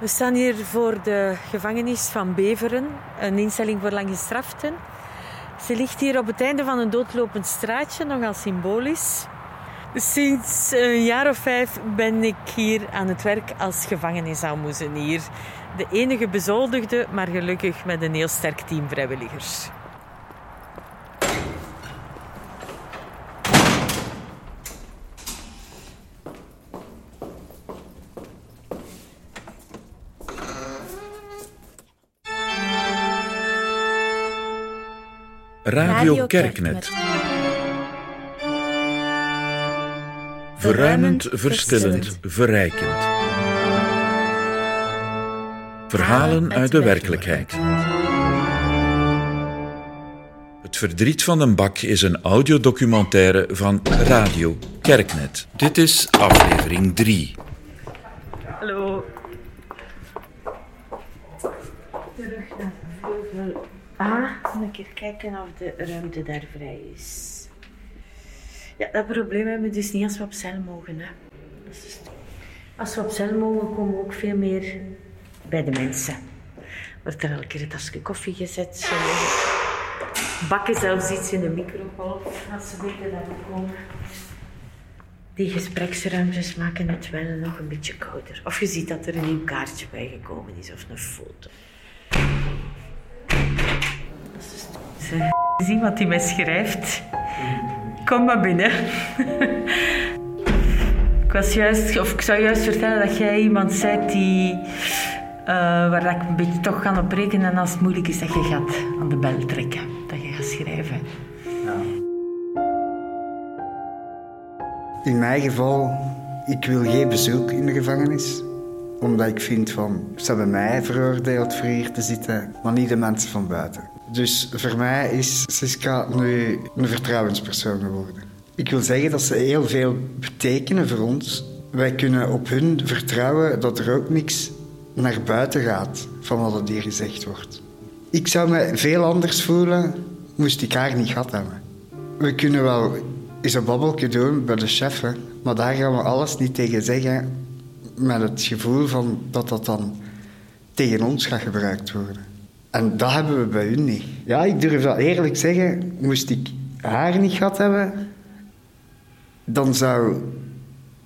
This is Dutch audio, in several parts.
We staan hier voor de gevangenis van Beveren, een instelling voor langgestraften. Ze ligt hier op het einde van een doodlopend straatje, nogal symbolisch. Sinds een jaar of vijf ben ik hier aan het werk als gevangenisaalmoezenier. De enige bezoldigde, maar gelukkig met een heel sterk team vrijwilligers. Radio Kerknet. Verruimend, verstillend, verrijkend. Verhalen uit de werkelijkheid. Het verdriet van een bak is een audiodocumentaire van Radio Kerknet. Dit is aflevering 3. Hallo. Terug naar vleugel A. Een keer kijken of de ruimte daar vrij is. Ja, dat probleem hebben we dus niet als we op cel mogen. Hè. Als we op cel mogen, komen we ook veel meer bij de mensen. Wordt er elke keer een tasje koffie gezet. Bakken zelfs iets in de microgolf, als ze weten dat we komen. Die gespreksruimtes maken het wel nog een beetje kouder. Of je ziet dat er een nieuw kaartje bijgekomen is of een foto. Dus- is iemand die mij schrijft? Kom maar binnen. ik, was juist, of ik zou juist vertellen dat jij iemand bent die, eh, waar dat ik een beetje toch kan op rekenen als het moeilijk is dat je gaat aan de bel trekken. Dat je gaat schrijven. In mijn geval, ik wil geen bezoek in de gevangenis. Omdat ik vind van, ze hebben mij veroordeeld voor hier te zitten, maar niet de mensen van buiten. Dus voor mij is Siska nu een vertrouwenspersoon geworden. Ik wil zeggen dat ze heel veel betekenen voor ons. Wij kunnen op hun vertrouwen dat er ook niks naar buiten gaat van wat er hier gezegd wordt. Ik zou me veel anders voelen moest ik haar niet gehad hebben. We kunnen wel eens een babbelje doen bij de chef, maar daar gaan we alles niet tegen zeggen met het gevoel van dat dat dan tegen ons gaat gebruikt worden. En dat hebben we bij hun niet. Ja, ik durf dat eerlijk zeggen, moest ik haar niet gehad hebben, dan zou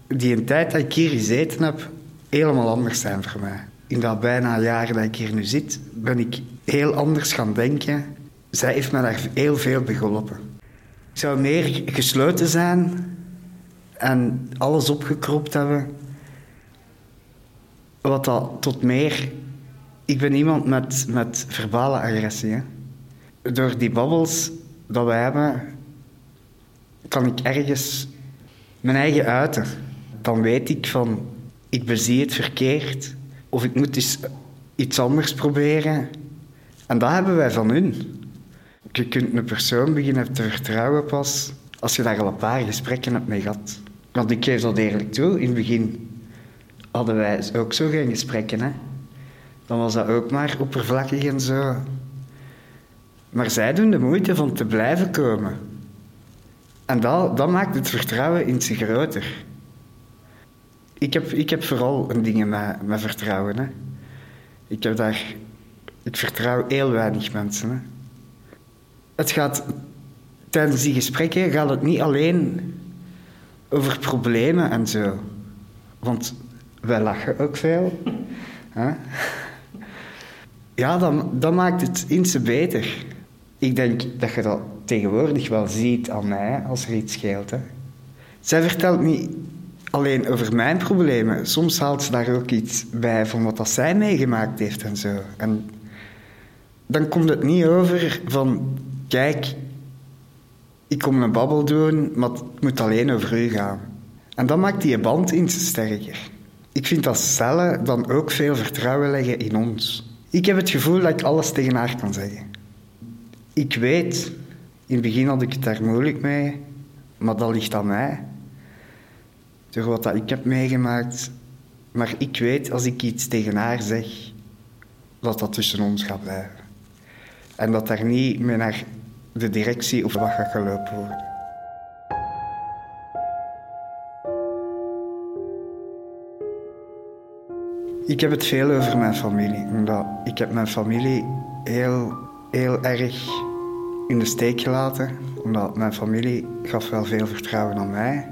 die een tijd dat ik hier gezeten heb helemaal anders zijn voor mij. In dat bijna jaar dat ik hier nu zit, ben ik heel anders gaan denken. Zij heeft me daar heel veel bij. Ik zou meer gesloten zijn en alles opgekropt hebben. Wat dat tot meer... Ik ben iemand met, met verbale agressie. Hè. Door die babbels dat we hebben, kan ik ergens mijn eigen uiten. Dan weet ik van, ik bezie het verkeerd. Of ik moet eens iets anders proberen. En dat hebben wij van hun. Je kunt een persoon beginnen te vertrouwen pas als je daar al een paar gesprekken hebt mee gehad. Want ik geef dat eerlijk toe, in het begin hadden wij ook zo geen gesprekken. Hè? Dan was dat ook maar oppervlakkig en zo. Maar zij doen de moeite van te blijven komen. En dat, dat maakt het vertrouwen in zich groter. Ik heb, ik heb vooral een dingen met, met vertrouwen. Hè. Ik, heb daar, ik vertrouw heel weinig mensen. Hè. Het gaat, tijdens die gesprekken gaat het niet alleen over problemen en zo. Want wij lachen ook veel. Hè? Ja, dan, maakt het iets beter. Ik denk dat je dat tegenwoordig wel ziet aan mij als er iets scheelt. Hè. Zij vertelt niet alleen over mijn problemen. Soms haalt ze daar ook iets bij van wat dat zij meegemaakt heeft en zo. En dan komt het niet over van, kijk, ik kom een babbel doen, maar het moet alleen over u gaan. En dat maakt die band iets sterker. Ik vind dat cellen dan ook veel vertrouwen leggen in ons. Ik heb het gevoel dat ik alles tegen haar kan zeggen. Ik weet, in het begin had ik het daar moeilijk mee, maar dat ligt aan mij. Door wat dat ik heb meegemaakt. Maar ik weet, als ik iets tegen haar zeg, dat dat tussen ons gaat blijven. En dat daar niet mee naar de directie of wat gaat gelopen worden. Ik heb het veel over mijn familie. Omdat ik heb mijn familie heel, heel erg in de steek gelaten. Omdat mijn familie gaf wel veel vertrouwen aan mij.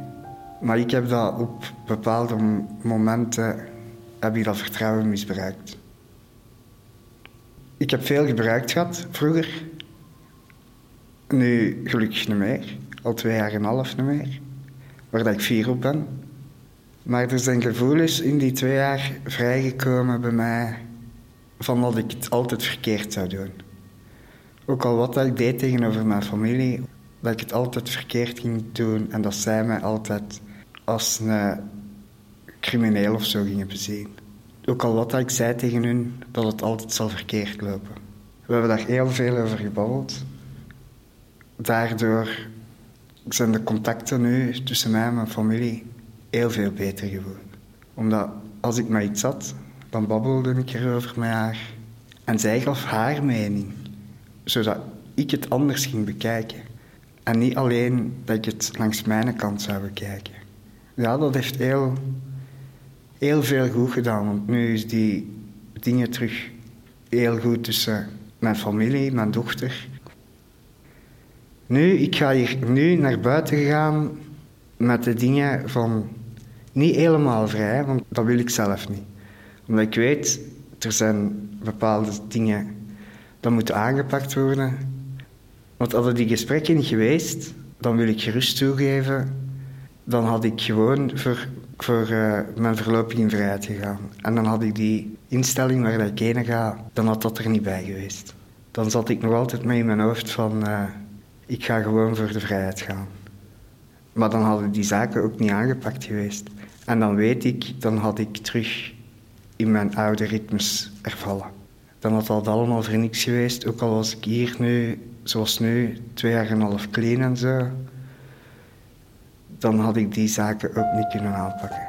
Maar ik heb dat op bepaalde momenten heb ik dat vertrouwen misbruikt. Ik heb veel gebruikt gehad vroeger. Nu gelukkig niet meer. Al twee jaar en een half niet meer. Waar dat ik vier op ben. Maar er zijn gevoelens in die twee jaar vrijgekomen bij mij van dat ik het altijd verkeerd zou doen. Ook al wat ik deed tegenover mijn familie, dat ik het altijd verkeerd ging doen en dat zij mij altijd als een crimineel of zo gingen bezien. Ook al wat ik zei tegen hun, dat het altijd zal verkeerd lopen. We hebben daar heel veel over gebabbeld. Daardoor zijn de contacten nu tussen mij en mijn familie heel veel beter geworden. Omdat als ik met iets had, dan babbelde ik erover met haar. En zij gaf haar mening, zodat ik het anders ging bekijken. En niet alleen dat ik het langs mijn kant zou bekijken. Ja, dat heeft heel, heel veel goed gedaan. Want nu is die dingen terug heel goed tussen mijn familie, mijn dochter. Nu, ik ga hier nu naar buiten gaan met de dingen van niet helemaal vrij, want dat wil ik zelf niet. Omdat ik weet, er zijn bepaalde dingen dat moeten aangepakt worden. Want hadden die gesprekken niet geweest, dan wil ik gerust toegeven, dan had ik gewoon voor, voor uh, mijn voorlopig in vrijheid gegaan. En dan had ik die instelling waar ik heen ga, dan had dat er niet bij geweest. Dan zat ik nog altijd mee in mijn hoofd van, uh, ik ga gewoon voor de vrijheid gaan. Maar dan hadden die zaken ook niet aangepakt geweest. En dan weet ik, dan had ik terug in mijn oude ritmes ervallen. Dan had dat allemaal voor niks geweest, ook al was ik hier nu, zoals nu, twee jaar en een half clean en zo. Dan had ik die zaken ook niet kunnen aanpakken.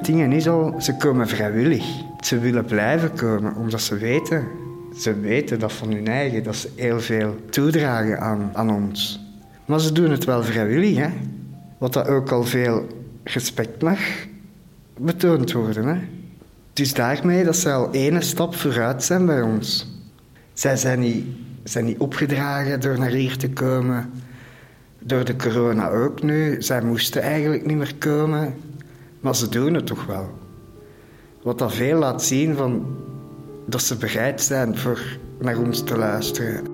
Dingen is al, ze komen vrijwillig. Ze willen blijven komen, omdat ze weten ze weten dat van hun eigen, dat ze heel veel toedragen aan, aan ons. Maar ze doen het wel vrijwillig, hè. Wat dat ook al veel respect mag betoond worden, hè. Dus daarmee dat ze al ene stap vooruit zijn bij ons. Zij zijn niet, zijn niet opgedragen door naar hier te komen. Door de corona ook nu. Zij moesten eigenlijk niet meer komen. Maar ze doen het toch wel. Wat dat veel laat zien van dat ze bereid zijn voor naar ons te luisteren.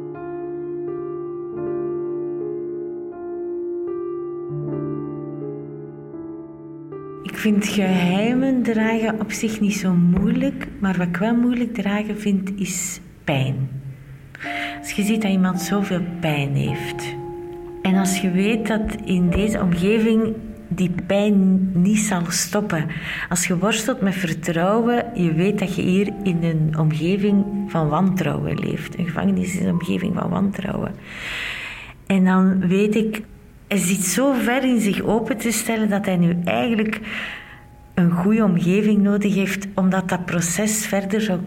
Ik vind geheimen dragen op zich niet zo moeilijk, maar wat ik wel moeilijk dragen vind is pijn. Als je ziet dat iemand zoveel pijn heeft en als je weet dat in deze omgeving die pijn niet zal stoppen. Als je worstelt met vertrouwen, je weet dat je hier in een omgeving van wantrouwen leeft. Een gevangenis is een omgeving van wantrouwen. En dan weet ik, hij zit zo ver in zich open te stellen dat hij nu eigenlijk een goede omgeving nodig heeft, omdat dat proces verder zou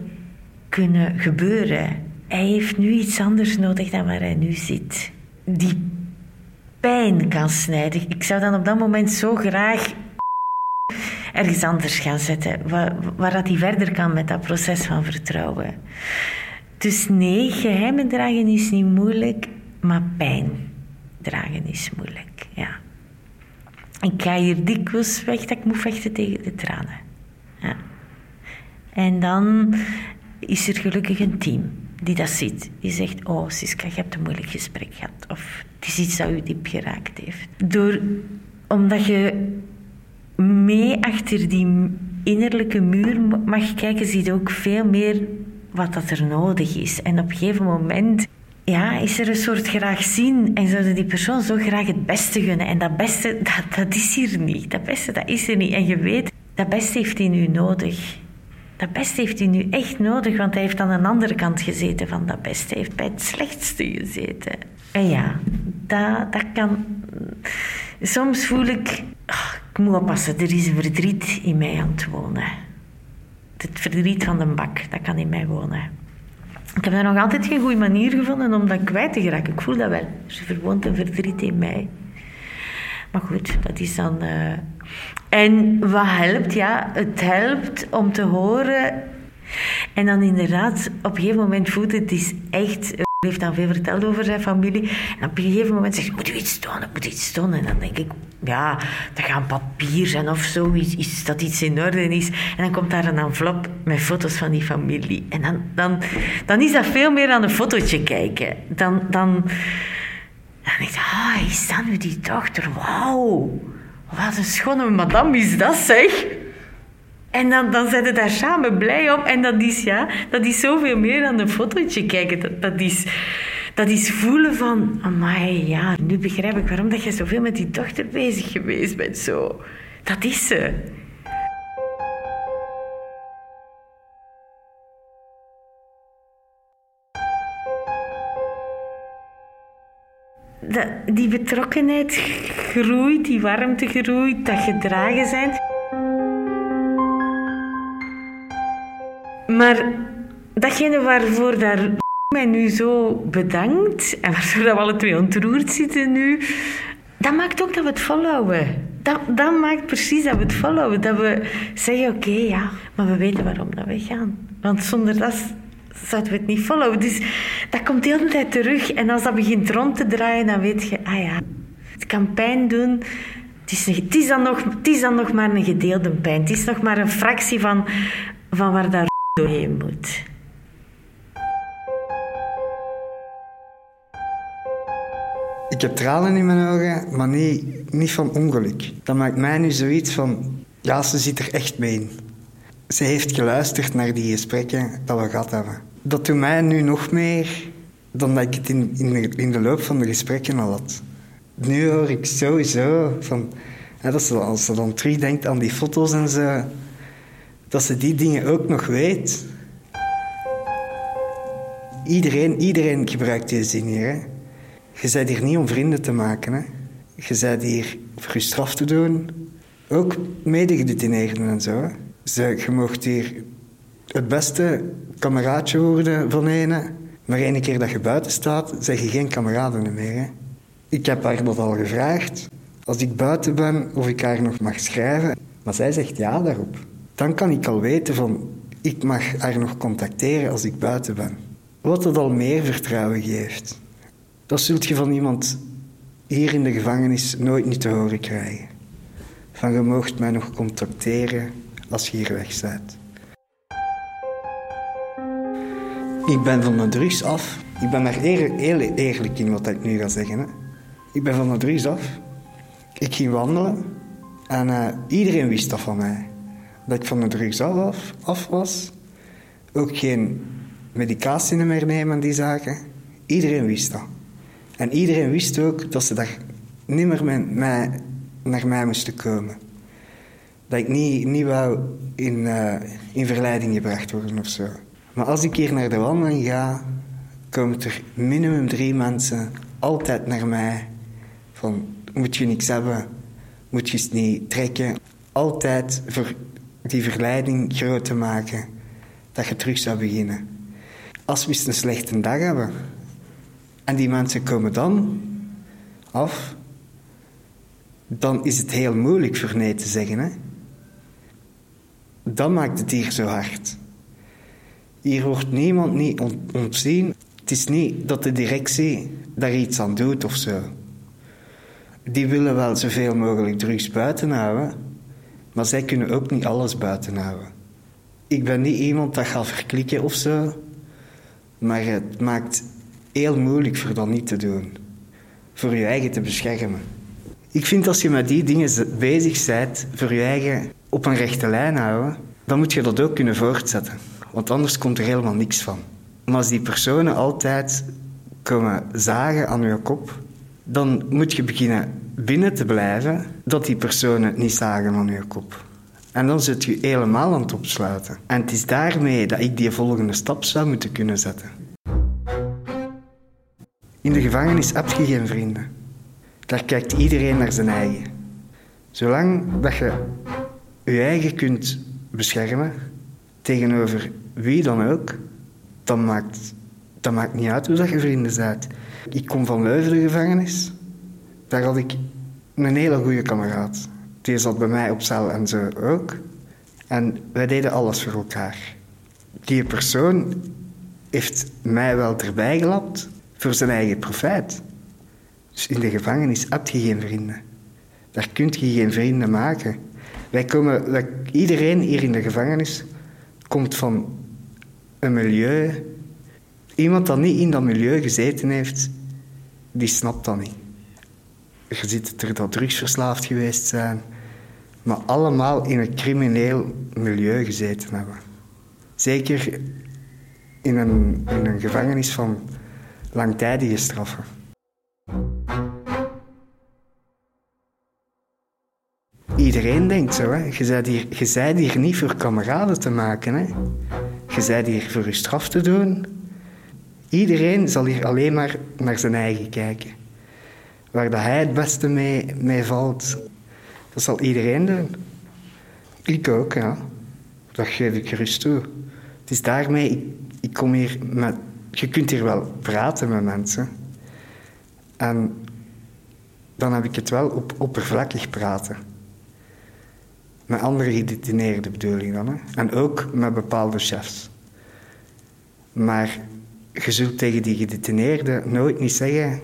kunnen gebeuren. Hij heeft nu iets anders nodig dan waar hij nu zit. Die pijn kan snijden. Ik zou dan op dat moment zo graag ergens anders gaan zetten, waar, waar dat hij verder kan met dat proces van vertrouwen. Dus nee, geheimen dragen is niet moeilijk, maar pijn dragen is moeilijk. Ja. Ik ga hier dikwijls weg dat ik moet vechten tegen de tranen. Ja. En dan is er gelukkig een team die dat ziet. Die zegt, oh Siska, je hebt een moeilijk gesprek gehad. Of het is iets dat u diep geraakt heeft. Door, omdat je mee achter die innerlijke muur mag kijken, zie je ook veel meer wat dat er nodig is. En op een gegeven moment ja, is er een soort graag zien en zouden die persoon zo graag het beste gunnen. En dat beste, dat, dat is hier niet. Dat beste, dat is er niet. En je weet, dat beste heeft hij nu nodig. Dat beste heeft hij nu echt nodig, want hij heeft aan een andere kant gezeten van dat beste. Hij heeft bij het slechtste gezeten. En ja, dat, dat kan... Soms voel ik... Oh, ik moet oppassen, er is een verdriet in mij aan het wonen. Het verdriet van de bak, dat kan in mij wonen. Ik heb daar nog altijd geen goede manier gevonden om dat kwijt te geraken. Ik voel dat wel. Er verwoont een verdriet in mij. Maar goed, dat is dan. Uh... En wat helpt? Ja, het helpt om te horen. En dan inderdaad, op een gegeven moment voelt het is echt heeft dan veel verteld over zijn familie. En op een gegeven moment zegt moet u iets doen, moet iets doen. En dan denk ik, ja, dat gaat papier zijn of zo, is, dat iets in orde is. En dan komt daar een envelop met foto's van die familie. En dan, dan, dan is dat veel meer aan een fotootje kijken. Dan, dan, dan denk ik, ah, is dat nu die dochter? Wauw, wat een schone madame is dat, zeg. En dan, dan zijn ze daar samen blij om. En dat is, ja, dat is zoveel meer dan een fotootje kijken. Dat, dat, is, dat is voelen van... Amai, ja, nu begrijp ik waarom dat je zoveel met die dochter bezig geweest bent. Zo. Dat is ze. Dat, die betrokkenheid groeit, die warmte groeit, dat gedragen zijn. Maar datgene waarvoor daar mij nu zo bedankt en waarvoor we alle twee ontroerd zitten nu, dat maakt ook dat we het volhouden. Dat, maakt precies dat we het volhouden. Dat we zeggen, oké, ja, maar we weten waarom dat we gaan. Want zonder dat zouden we het niet volhouden. Dus dat komt de hele tijd terug. En als dat begint rond te draaien, dan weet je, ah ja, het kan pijn doen. Het is, het is, dan, nog, het is dan nog maar een gedeelde pijn. Het is nog maar een fractie van, van waar daar doorheen moet. Ik heb tranen in mijn ogen, maar niet, niet van ongeluk. Dat maakt mij nu zoiets van... Ja, ze zit er echt mee in. Ze heeft geluisterd naar die gesprekken dat we gehad hebben. Dat doet mij nu nog meer dan dat ik het in, in, de, in de loop van de gesprekken al had. Nu hoor ik sowieso van... Dat ze, als ze dan terugdenkt aan die foto's en zo dat ze die dingen ook nog weet. Iedereen, iedereen gebruikt deze zin hier. Hè. Je bent hier niet om vrienden te maken. Hè. Je bent hier voor je straf te doen. Ook medegedetineerden en zo. Ze, je mocht hier het beste kameraadje worden van een. Maar één keer dat je buiten staat, zeg je geen kameraden meer. Ik heb haar dat al gevraagd. Als ik buiten ben, of ik haar nog mag schrijven. Maar zij zegt ja daarop dan kan ik al weten van ik mag haar nog contacteren als ik buiten ben. Wat het al meer vertrouwen geeft. Dat zult je van iemand hier in de gevangenis nooit niet te horen krijgen. Van je moogt mij nog contacteren als je hier weg bent. Ik ben van de drugs af. Ik ben daar heel eerlijk in wat ik nu ga zeggen. Hè. Ik ben van de drugs af. Ik ging wandelen en uh, iedereen wist dat van mij dat ik van de drugs af, af was. Ook geen medicatie meer nemen, die zaken. Iedereen wist dat. En iedereen wist ook dat ze daar niet meer met mij, naar mij moesten komen. Dat ik niet, niet wou in, uh, in verleiding gebracht worden of zo. Maar als ik hier naar de wandeling ga, komen er minimum drie mensen altijd naar mij. Van, moet je niks hebben? Moet je niet trekken? Altijd voor die verleiding groot te maken dat je terug zou beginnen. Als we eens een slechte dag hebben en die mensen komen dan af, dan is het heel moeilijk voor nee te zeggen. Hè? Dan maakt het hier zo hard. Hier wordt niemand niet ontzien. Het is niet dat de directie daar iets aan doet of zo. Die willen wel zoveel mogelijk drugs buiten houden. Maar zij kunnen ook niet alles buiten houden. Ik ben niet iemand dat gaat verklikken of zo. Maar het maakt heel moeilijk voor dat niet te doen. Voor je eigen te beschermen. Ik vind als je met die dingen bezig bent, voor je eigen op een rechte lijn houden, dan moet je dat ook kunnen voortzetten. Want anders komt er helemaal niks van. Maar als die personen altijd komen zagen aan je kop, dan moet je beginnen binnen te blijven dat die personen niet zagen aan je kop. En dan zit je helemaal aan het opsluiten. En het is daarmee dat ik die volgende stap zou moeten kunnen zetten. In de gevangenis heb je geen vrienden. Daar kijkt iedereen naar zijn eigen. Zolang dat je je eigen kunt beschermen tegenover wie dan ook, dan maakt Dat maakt niet uit hoe dat je vrienden bent. Ik kom van Leuven, de gevangenis. Daar had ik een hele goede kameraad. Die zat bij mij op cel en zo ook. En wij deden alles voor elkaar. Die persoon heeft mij wel erbij gelapt voor zijn eigen profijt. Dus in de gevangenis heb je geen vrienden. Daar kun je geen vrienden maken. Wij komen, wij, iedereen hier in de gevangenis komt van een milieu. Iemand dat niet in dat milieu gezeten heeft, die snapt dat niet. Je ziet er dat drugsverslaafd geweest zijn, maar allemaal in een crimineel milieu gezeten hebben. Zeker in een, in een gevangenis van langtijdige straffen. Iedereen denkt zo, hè. Je bent hier, je bent hier niet voor kameraden te maken, hè. Je bent hier voor je straf te doen. Iedereen zal hier alleen maar naar zijn eigen kijken. Waar dat hij het beste mee, mee valt, dat zal iedereen doen. Ik ook, ja. Dat geef ik gerust toe. Het is daarmee, ik, ik kom hier met... Je kunt hier wel praten met mensen. En dan heb ik het wel op oppervlakkig praten. Met andere gedetineerden bedoel ik dan. Hè? En ook met bepaalde chefs. Maar je zult tegen die gedetineerden nooit niet zeggen...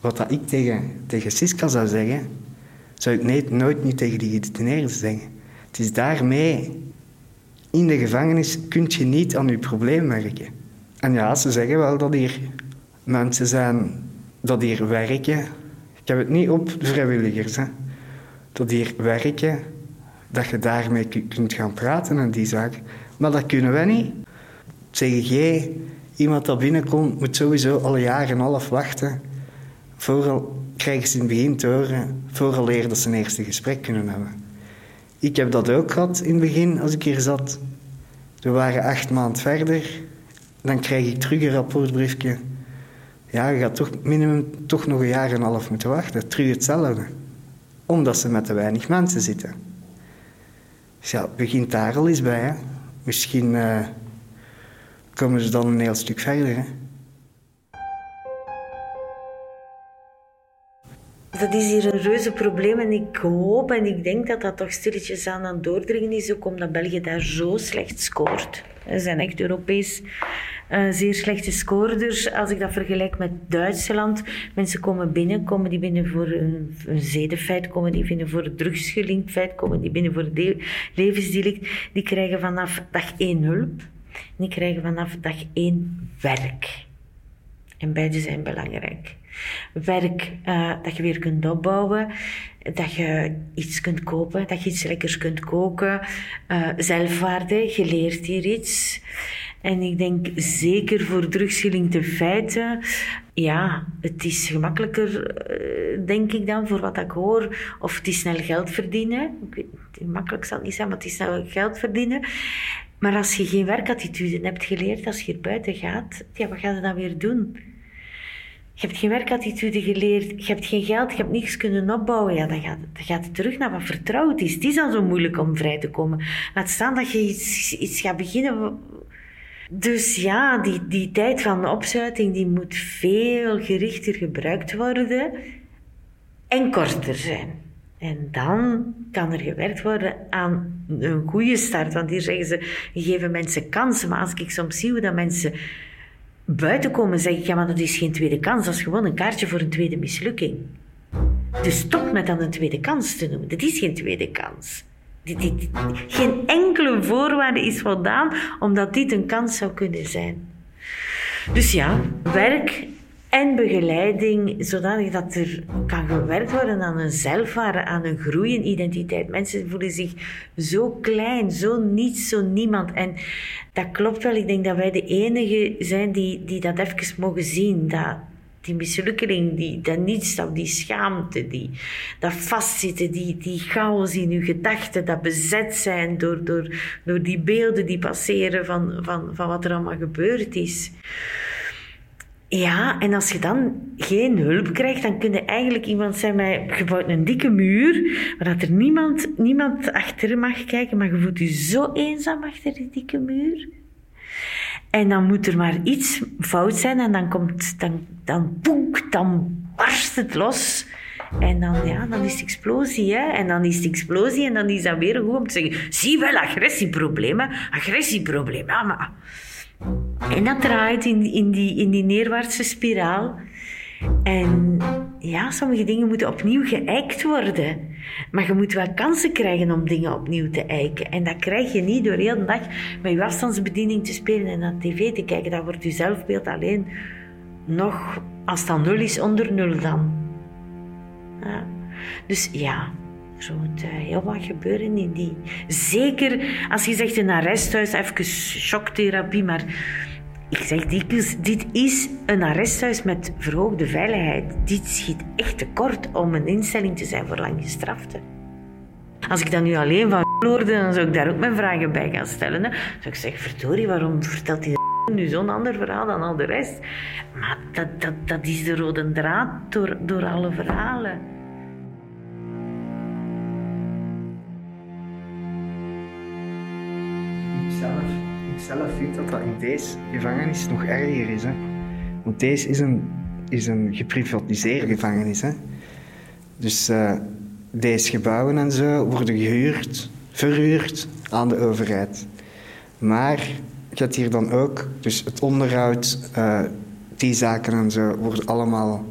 Wat dat ik tegen, tegen Siska zou zeggen... zou ik nooit, nooit niet tegen die gedetineerden zeggen. Het is daarmee... In de gevangenis kun je niet aan je probleem merken. En ja, ze zeggen wel dat hier mensen zijn... Dat hier werken... Ik heb het niet op vrijwilligers, hè. Dat hier werken dat je daarmee kunt gaan praten en die zaken. Maar dat kunnen wij niet. Zeg jij, iemand dat binnenkomt, moet sowieso al een jaar en half wachten. Vooral krijgen ze in het begin te horen, vooral leren dat ze een eerste gesprek kunnen hebben. Ik heb dat ook gehad in het begin, als ik hier zat. We waren acht maanden verder. Dan krijg ik terug een rapportbriefje. Ja, je gaat toch minimum toch nog een jaar en een half moeten wachten. Terug hetzelfde. Omdat ze met te weinig mensen zitten. Ja, begint daar al eens bij. Misschien uh, komen ze dan een heel stuk verder. Dat is hier een reuze probleem en ik hoop en ik denk dat dat toch stilletjes aan het doordringen is, ook omdat België daar zo slecht scoort. Ze zijn echt Europees uh, zeer slechte scoorders. Als ik dat vergelijk met Duitsland, mensen komen binnen, komen die binnen voor een, een zedenfeit, komen die binnen voor een drugsgelinkt feit, komen die binnen voor een levensdelict. Die krijgen vanaf dag één hulp. Die krijgen vanaf dag één werk. En beide zijn belangrijk. Werk uh, dat je weer kunt opbouwen, dat je iets kunt kopen, dat je iets lekkers kunt koken. Uh, zelfwaarde, je leert hier iets. En ik denk zeker voor drugsgelinkte feiten, ja, het is gemakkelijker, eh, denk ik dan, voor wat ik hoor. Of het is snel geld verdienen. makkelijk zal het niet zijn, maar het is snel geld verdienen. Maar als je geen werkattitude hebt geleerd, als je er buiten gaat, ja, wat ga je dan weer doen? Je hebt geen werkattitude geleerd, je hebt geen geld, je hebt niets kunnen opbouwen. Ja, dan gaat, dan gaat het terug naar wat vertrouwd is. Het is al zo moeilijk om vrij te komen. Laat staan dat je iets gaat beginnen dus ja, die, die tijd van opsluiting die moet veel gerichter gebruikt worden en korter zijn. En dan kan er gewerkt worden aan een goede start. Want hier zeggen ze, geven mensen kansen. Maar als ik soms zie hoe dat mensen buiten komen, zeg ik, ja, maar dat is geen tweede kans. Dat is gewoon een kaartje voor een tweede mislukking. Dus stop met dan een tweede kans te noemen. Dat is geen tweede kans geen enkele voorwaarde is voldaan omdat dit een kans zou kunnen zijn. Dus ja, werk en begeleiding, zodanig dat er kan gewerkt worden aan een zelfwaarde, aan een groeiende identiteit. Mensen voelen zich zo klein, zo niets, zo niemand. En dat klopt wel. Ik denk dat wij de enige zijn die, die dat even mogen zien. Dat, die mislukking, die, dat niets, dat, die schaamte, die, dat vastzitten, die, die chaos in uw gedachten, dat bezet zijn door, door, door die beelden die passeren van, van, van wat er allemaal gebeurd is. Ja, en als je dan geen hulp krijgt, dan kun je eigenlijk iemand zijn met gebouwd een dikke muur, waar dat er niemand, niemand achter mag kijken, maar je voelt je zo eenzaam achter die dikke muur. En dan moet er maar iets fout zijn en dan komt, dan, dan poek, dan barst het los. En dan, ja, dan is het explosie, hè. En dan is het explosie en dan is dat weer goed om te zeggen... Zie wel, agressieproblemen, agressieproblemen. Maar... En dat draait in, in, die, in die neerwaartse spiraal. En ja, sommige dingen moeten opnieuw geëikt worden. Maar je moet wel kansen krijgen om dingen opnieuw te eiken. En dat krijg je niet door heel de dag met je afstandsbediening te spelen en naar tv te kijken. Dan wordt je zelfbeeld alleen nog, als dan nul is, onder nul dan. Ja. Dus ja, er moet heel wat gebeuren in die... Zeker als je zegt een arresthuis, even shocktherapie, maar ik zeg dikwijls, dit is een arresthuis met verhoogde veiligheid. Dit schiet echt tekort om een instelling te zijn voor lang gestraften. Als ik dan nu alleen van hoorde, dan zou ik daar ook mijn vragen bij gaan stellen. Hè. Zou ik zeggen, verdorie, waarom vertelt hij nu zo'n ander verhaal dan al de rest? Maar dat, dat, dat is de rode draad door, door alle verhalen. zelf vind dat dat in deze gevangenis nog erger is. Hè. Want deze is een, is een geprivatiseerde gevangenis. Hè. Dus uh, deze gebouwen en zo worden gehuurd, verhuurd aan de overheid. Maar gaat hier dan ook, dus het onderhoud, uh, die zaken en zo, worden allemaal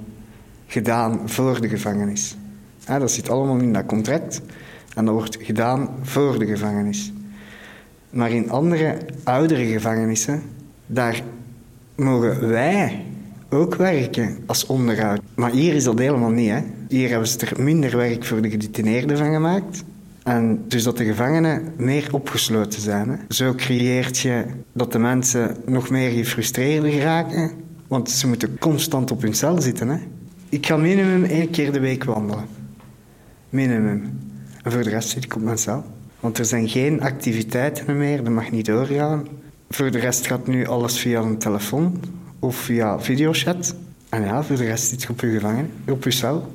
gedaan voor de gevangenis. Ja, dat zit allemaal in dat contract en dat wordt gedaan voor de gevangenis. Maar in andere, oudere gevangenissen, daar mogen wij ook werken als onderhoud. Maar hier is dat helemaal niet. Hè? Hier hebben ze er minder werk voor de gedetineerden van gemaakt. En dus dat de gevangenen meer opgesloten zijn. Hè? Zo creëert je dat de mensen nog meer gefrustreerd raken. Want ze moeten constant op hun cel zitten. Hè? Ik ga minimum één keer de week wandelen. Minimum. En voor de rest zit ik op mijn cel. Want er zijn geen activiteiten meer, dat mag niet doorgaan. Voor de rest gaat nu alles via een telefoon of via videochat. En ja, voor de rest zit je op je gevangen, op je cel.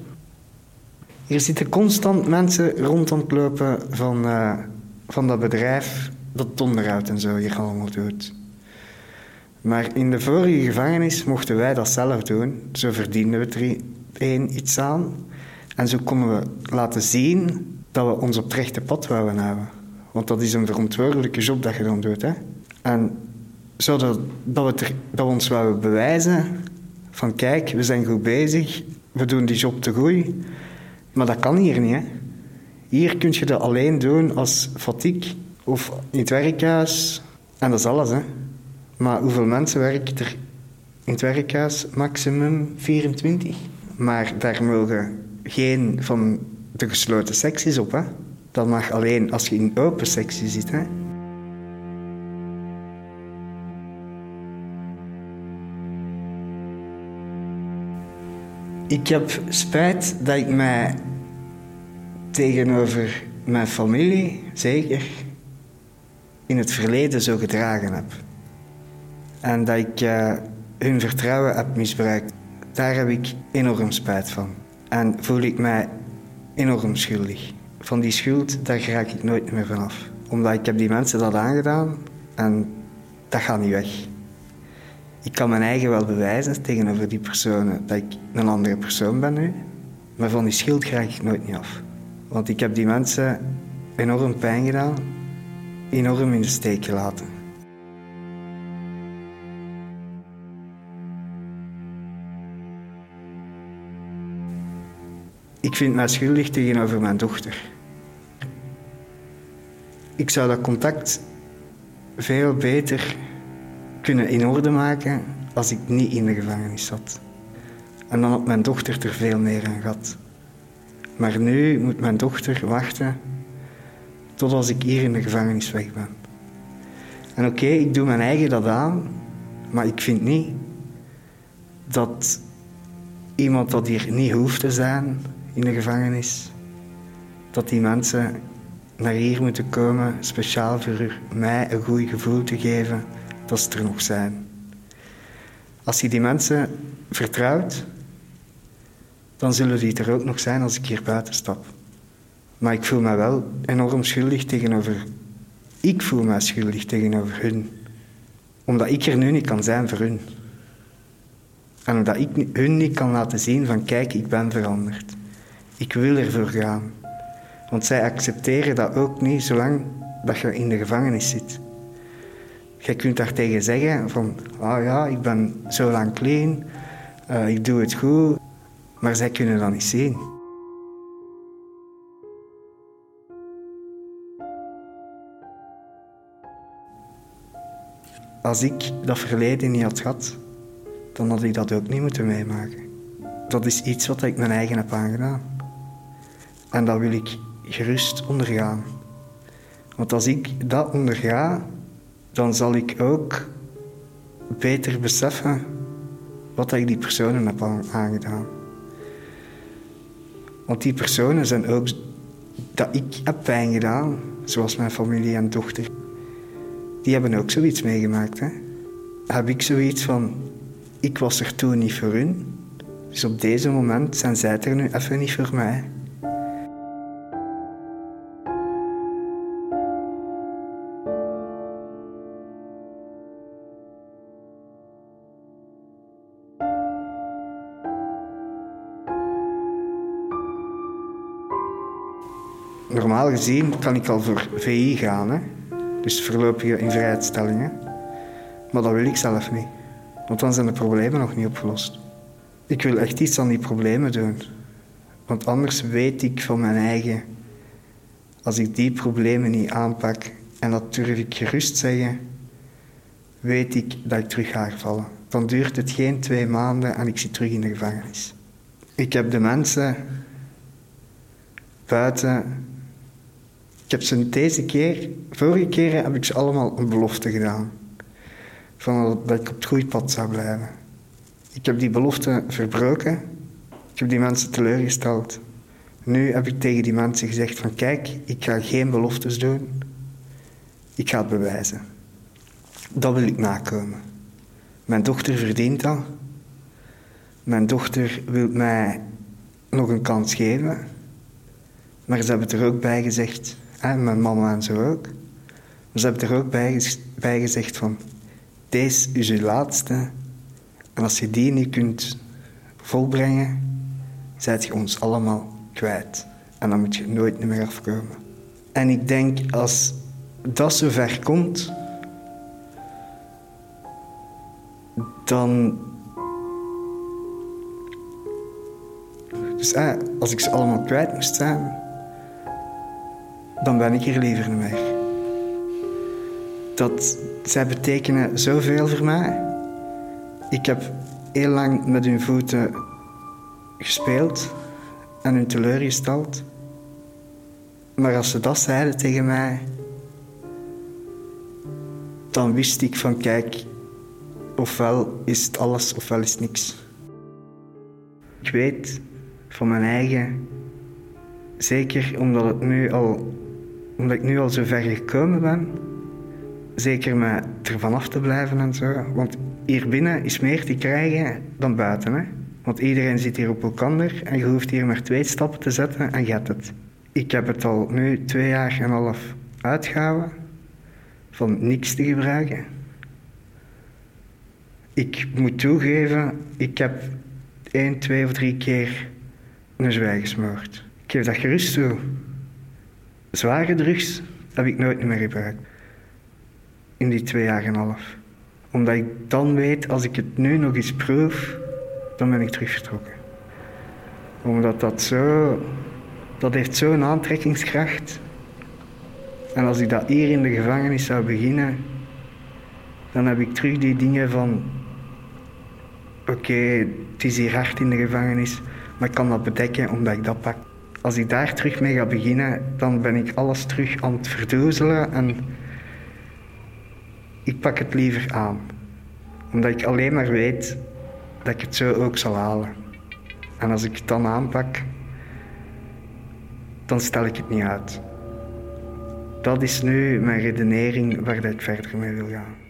Hier zitten constant mensen rond het lopen van, uh, van dat bedrijf dat onderhoud en zo hier allemaal doet. Maar in de vorige gevangenis mochten wij dat zelf doen. Zo verdienden we er één iets aan. En zo konden we laten zien dat we ons op het rechte pad wouden hebben. Want dat is een verantwoordelijke job dat je dan doet. Hè? En zodat dat we, dat ons wouden bewijzen van kijk, we zijn goed bezig, we doen die job te goed. Maar dat kan hier niet. Hè? Hier kun je dat alleen doen als fatiek of in het werkhuis. En dat is alles. Hè? Maar hoeveel mensen werken er in het werkhuis? Maximum 24. Maar daar mogen geen van de gesloten secties op. Hè. Dat mag alleen als je in open sectie zit. Hè. Ik heb spijt dat ik mij tegenover mijn familie, zeker, in het verleden zo gedragen heb. En dat ik uh, hun vertrouwen heb misbruikt. Daar heb ik enorm spijt van. En voel ik mij enorm schuldig. Van die schuld, daar raak ik nooit meer vanaf. Omdat ik heb die mensen dat aangedaan en dat gaat niet weg. Ik kan mijn eigen wel bewijzen tegenover die personen dat ik een andere persoon ben nu. Maar van die schuld raak ik nooit niet af. Want ik heb die mensen enorm pijn gedaan, enorm in de steek gelaten. Ik vind mij schuldig tegenover mijn dochter. Ik zou dat contact veel beter kunnen in orde maken als ik niet in de gevangenis zat. En dan had mijn dochter er veel meer aan gehad. Maar nu moet mijn dochter wachten tot als ik hier in de gevangenis weg ben. En oké, ik doe mijn eigen dat aan, maar ik vind niet dat iemand dat hier niet hoeft te zijn, in de gevangenis. Dat die mensen naar hier moeten komen, speciaal voor mij een goed gevoel te geven dat ze er nog zijn. Als je die mensen vertrouwt, dan zullen die er ook nog zijn als ik hier buiten stap. Maar ik voel me wel enorm schuldig tegenover. Ik voel me schuldig tegenover hun. Omdat ik er nu niet kan zijn voor hun. En omdat ik hun niet kan laten zien van kijk, ik ben veranderd. Ik wil ervoor gaan. Want zij accepteren dat ook niet zolang dat je in de gevangenis zit. Je kunt daar tegen zeggen van, ah ja, ik ben zo lang clean, uh, ik doe het goed. Maar zij kunnen dat niet zien. Als ik dat verleden niet had gehad, dan had ik dat ook niet moeten meemaken. Dat is iets wat ik mijn eigen heb aangedaan. En dat wil ik gerust ondergaan. Want als ik dat onderga, dan zal ik ook beter beseffen wat ik die personen heb aangedaan. Want die personen zijn ook dat ik heb pijn gedaan, zoals mijn familie en dochter. Die hebben ook zoiets meegemaakt. Hè? Heb ik zoiets van, ik was er toen niet voor hun, dus op deze moment zijn zij er nu even niet voor mij. Normaal gezien kan ik al voor VI gaan, hè? dus voorlopige invrijheidstellingen. Maar dat wil ik zelf niet, want dan zijn de problemen nog niet opgelost. Ik wil echt iets aan die problemen doen, want anders weet ik van mijn eigen, als ik die problemen niet aanpak, en dat durf ik gerust zeggen, weet ik dat ik terug ga vallen. Dan duurt het geen twee maanden en ik zit terug in de gevangenis. Ik heb de mensen buiten heb ze deze keer, vorige keer heb ik ze allemaal een belofte gedaan. Van dat ik op het goede pad zou blijven. Ik heb die belofte verbroken. Ik heb die mensen teleurgesteld. Nu heb ik tegen die mensen gezegd van kijk, ik ga geen beloftes doen. Ik ga het bewijzen. Dat wil ik nakomen. Mijn dochter verdient dat. Mijn dochter wil mij nog een kans geven. Maar ze hebben er ook bij gezegd, en mijn mama en zo ook. Ze hebben er ook bij, gezegd van... Deze is je laatste. En als je die niet kunt volbrengen... zijt je ons allemaal kwijt. En dan moet je nooit meer afkomen. En ik denk, als dat zover komt... Dan... Dus eh, als ik ze allemaal kwijt moest zijn dan ben ik hier liever niet meer. Dat, zij betekenen zoveel voor mij. Ik heb heel lang met hun voeten gespeeld en hun teleurgesteld. Maar als ze dat zeiden tegen mij, dan wist ik van kijk, ofwel is het alles ofwel is het niks. Ik weet van mijn eigen, zeker omdat het nu al omdat ik nu al zo ver gekomen ben, zeker met er vanaf te blijven en zo. Want hier binnen is meer te krijgen dan buiten. Hè? Want iedereen zit hier op elkaar en je hoeft hier maar twee stappen te zetten en gaat het. Ik heb het al nu twee jaar en een half uitgehouden van niks te gebruiken. Ik moet toegeven, ik heb één, twee of drie keer een zwijgensmoord. Ik geef dat gerust toe. Zware drugs heb ik nooit meer gebruikt. In die twee jaar en een half. Omdat ik dan weet, als ik het nu nog eens proef, dan ben ik terug vertrokken. Omdat dat zo... Dat heeft zo'n aantrekkingskracht. En als ik dat hier in de gevangenis zou beginnen, dan heb ik terug die dingen van... Oké, het is hier hard in de gevangenis, maar ik kan dat bedekken omdat ik dat pak als ik daar terug mee ga beginnen, dan ben ik alles terug aan het verdoezelen en ik pak het liever aan. Omdat ik alleen maar weet dat ik het zo ook zal halen. En als ik het dan aanpak, dan stel ik het niet uit. Dat is nu mijn redenering waar ik verder mee wil gaan.